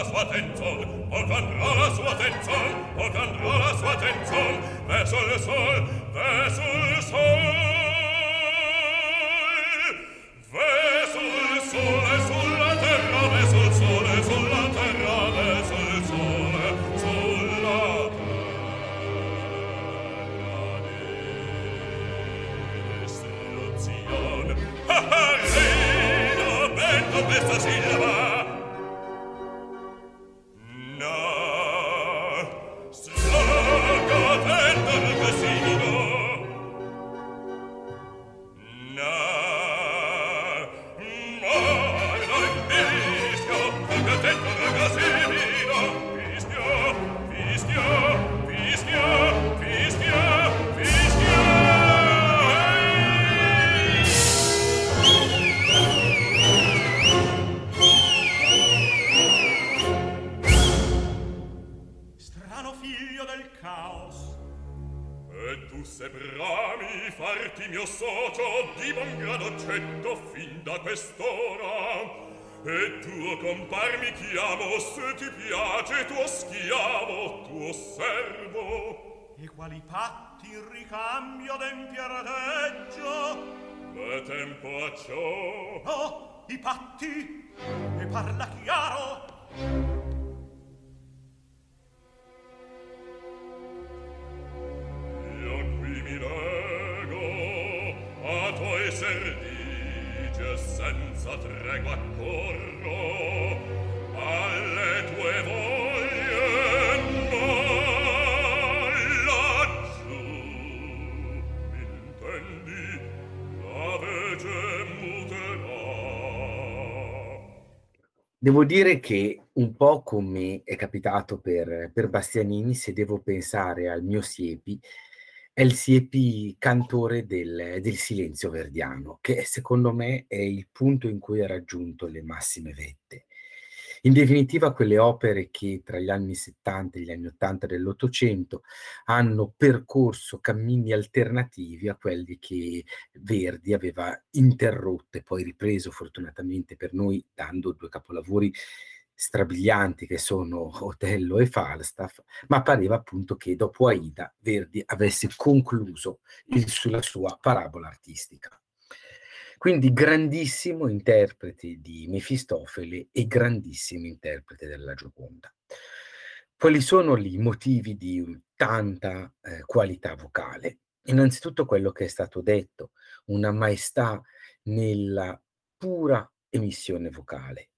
[SPEAKER 1] sua tenzon, alcanzará la sua tenzon, alcanzará la sua tenzon, verso il sol, verso il sol.
[SPEAKER 6] Patti in ricambio d'empiere deggio
[SPEAKER 1] tempo a ciò?
[SPEAKER 6] Oh i patti e parla chiaro.
[SPEAKER 1] Senza tregua corro alle tue voglie
[SPEAKER 2] Devo dire che un po' come è capitato per, per Bastianini, se devo pensare al mio Siepi, è il Siepi cantore del, del, silenzio verdiano, che secondo me è il punto in cui ha raggiunto le massime vette. In definitiva, quelle opere che tra gli anni 70 e gli anni 80 dell'Ottocento hanno percorso cammini alternativi a quelli che Verdi aveva interrotto e poi ripreso fortunatamente per noi, dando due capolavori strabilianti che sono Otello e Falstaff, ma pareva appunto che dopo Aida Verdi avesse concluso il, la sua parabola artistica. Quindi grandissimo interprete di Mefistofele e grandissimo interprete della Gioconda. Quali sono i motivi di tanta eh, qualità vocale? Innanzitutto quello che è stato detto, una maestà nella pura emissione vocale,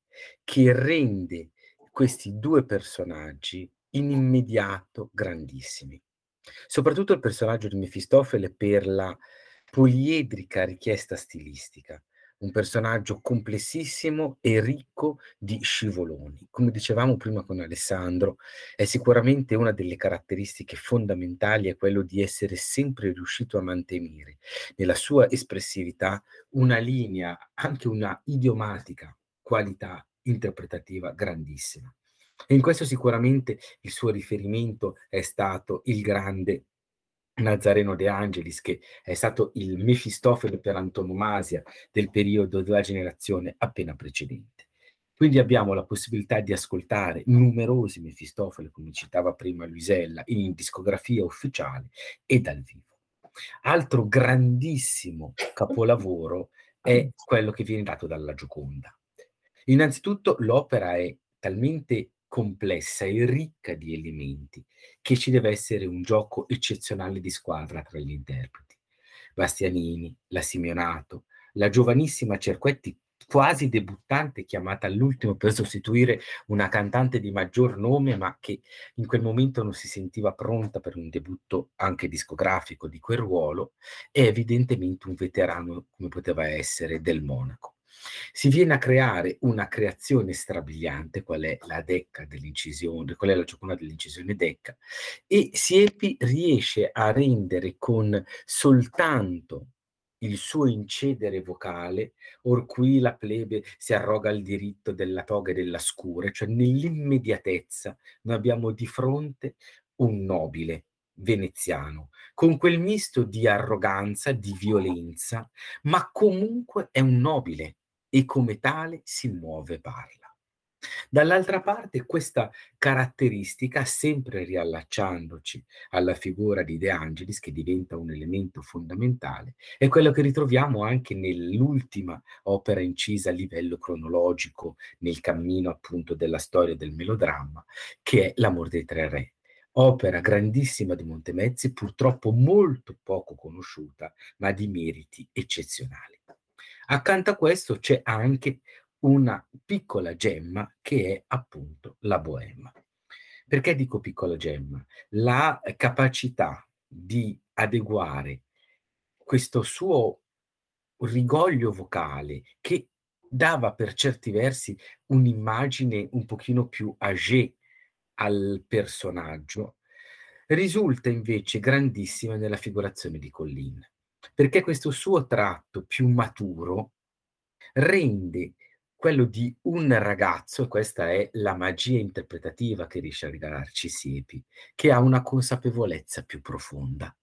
[SPEAKER 2] che rende questi due personaggi in immediato grandissimi. Soprattutto il personaggio di Mefistofele per la poliedrica richiesta stilistica, un personaggio complessissimo e ricco di scivoloni. Come dicevamo prima con Alessandro, è sicuramente una delle caratteristiche fondamentali è quello di essere sempre riuscito a mantenere nella sua espressività una linea, anche una idiomatica qualità interpretativa grandissima. E in questo sicuramente il suo riferimento è stato il grande Nazareno De Angelis, che è stato il Mefistofele per antonomasia del periodo della generazione appena precedente. Quindi abbiamo la possibilità di ascoltare numerosi Mefistofele, come citava prima Luisella, in discografia ufficiale e dal vivo. Altro grandissimo capolavoro è quello che viene dato dalla Gioconda. Innanzitutto l'opera è talmente complessa e ricca di elementi che ci deve essere un gioco eccezionale di squadra tra gli interpreti. Bastianini, la Simeonato, la giovanissima Cerquetti, quasi debuttante, chiamata all'ultimo per sostituire una cantante di maggior nome, ma che in quel momento non si sentiva pronta per un debutto anche discografico di quel ruolo, è evidentemente un veterano come poteva essere del Monaco. Si viene a creare una creazione strabiliante, qual è la decca dell'incisione, qual è la gioconda dell'incisione decca, e Siepi riesce a rendere con soltanto il suo incedere vocale, or cui la plebe si arroga il diritto della toga e della scure, cioè nell'immediatezza noi abbiamo di fronte un nobile veneziano, con quel misto di arroganza, di violenza, ma comunque è un nobile, e come tale si muove e parla. Dall'altra parte questa caratteristica, sempre riallacciandoci alla figura di De Angelis, che diventa un elemento fondamentale, è quello che ritroviamo anche nell'ultima opera incisa a livello cronologico nel cammino appunto della storia del melodramma, che è L'amor dei tre re. Opera grandissima di Montemezzi, purtroppo molto poco conosciuta, ma di meriti eccezionali. Accanto a questo c'è anche una piccola gemma che è appunto la boema. Perché dico piccola gemma? La capacità di adeguare questo suo rigoglio vocale che dava per certi versi un'immagine un pochino più âgée al personaggio, risulta invece grandissima nella figurazione di Collin, perché questo suo tratto più maturo rende quello di un ragazzo, e questa è la magia interpretativa che riesce a regalarci Siepi, che ha una consapevolezza più profonda.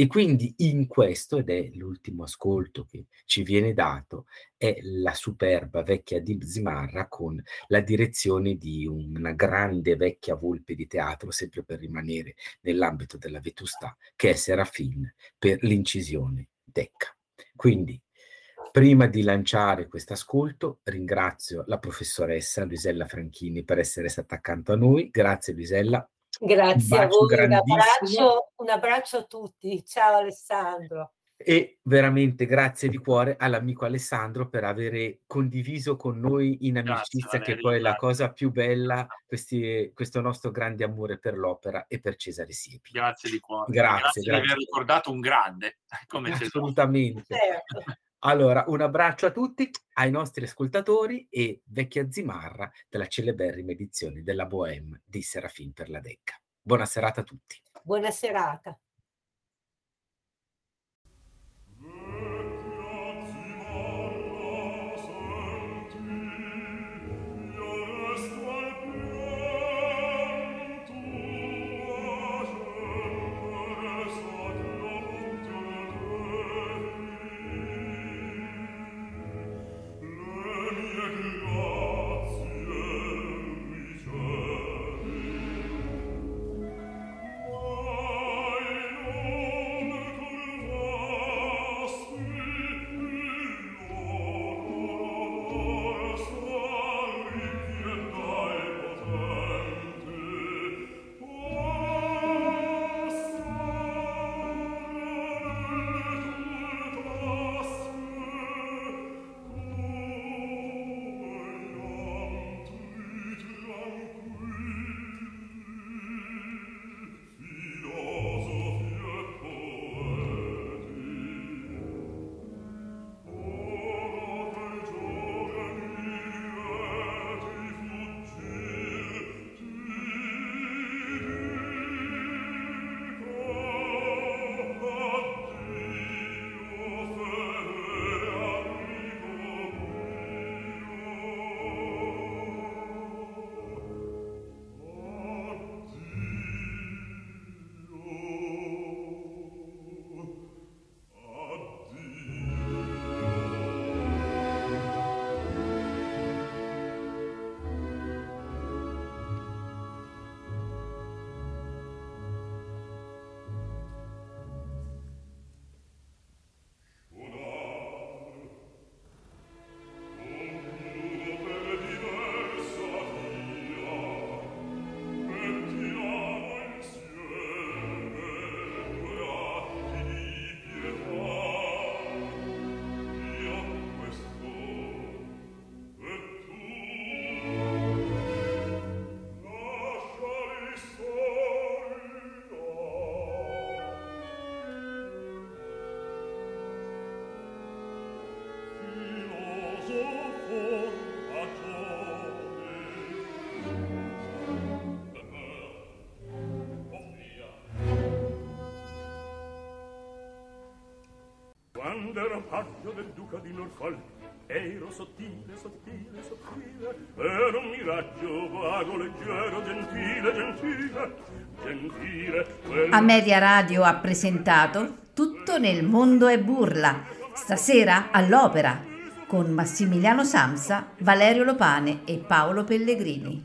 [SPEAKER 2] E quindi in questo, ed è l'ultimo ascolto che ci viene dato, è la superba vecchia di Zimarra con la direzione di una grande vecchia volpe di teatro, sempre per rimanere nell'ambito della vetustà, che è Serafin per l'incisione Decca. Quindi, prima di lanciare questo ascolto, ringrazio la professoressa Luisella Franchini per essere stata accanto a noi. Grazie Luisella,
[SPEAKER 1] Grazie a voi, un abbraccio, un abbraccio a tutti. Ciao Alessandro.
[SPEAKER 2] E veramente grazie di cuore all'amico Alessandro per aver condiviso con noi in amicizia, grazie, che poi è la cosa più bella, questi, questo nostro grande amore per l'opera e per Cesare Siepi.
[SPEAKER 4] Grazie di cuore.
[SPEAKER 2] Grazie,
[SPEAKER 4] grazie, grazie. di aver ricordato un grande. [laughs] Come
[SPEAKER 2] Assolutamente. Certo. Allora, un abbraccio a tutti, ai nostri ascoltatori e vecchia Zimarra della celeberrima edizione della Bohème di Serafin per la Decca. Buona serata a tutti.
[SPEAKER 1] Buona serata.
[SPEAKER 6] Ero paggio del duca di Norfolk. Ero sottile, sottile, sottile ero un miraggio vago, leggero, gentile, gentile gentile quello...
[SPEAKER 7] A Media Radio ha presentato Tutto nel mondo è burla stasera all'opera con Massimiliano Samsa, Valerio Lopane e Paolo Pellegrini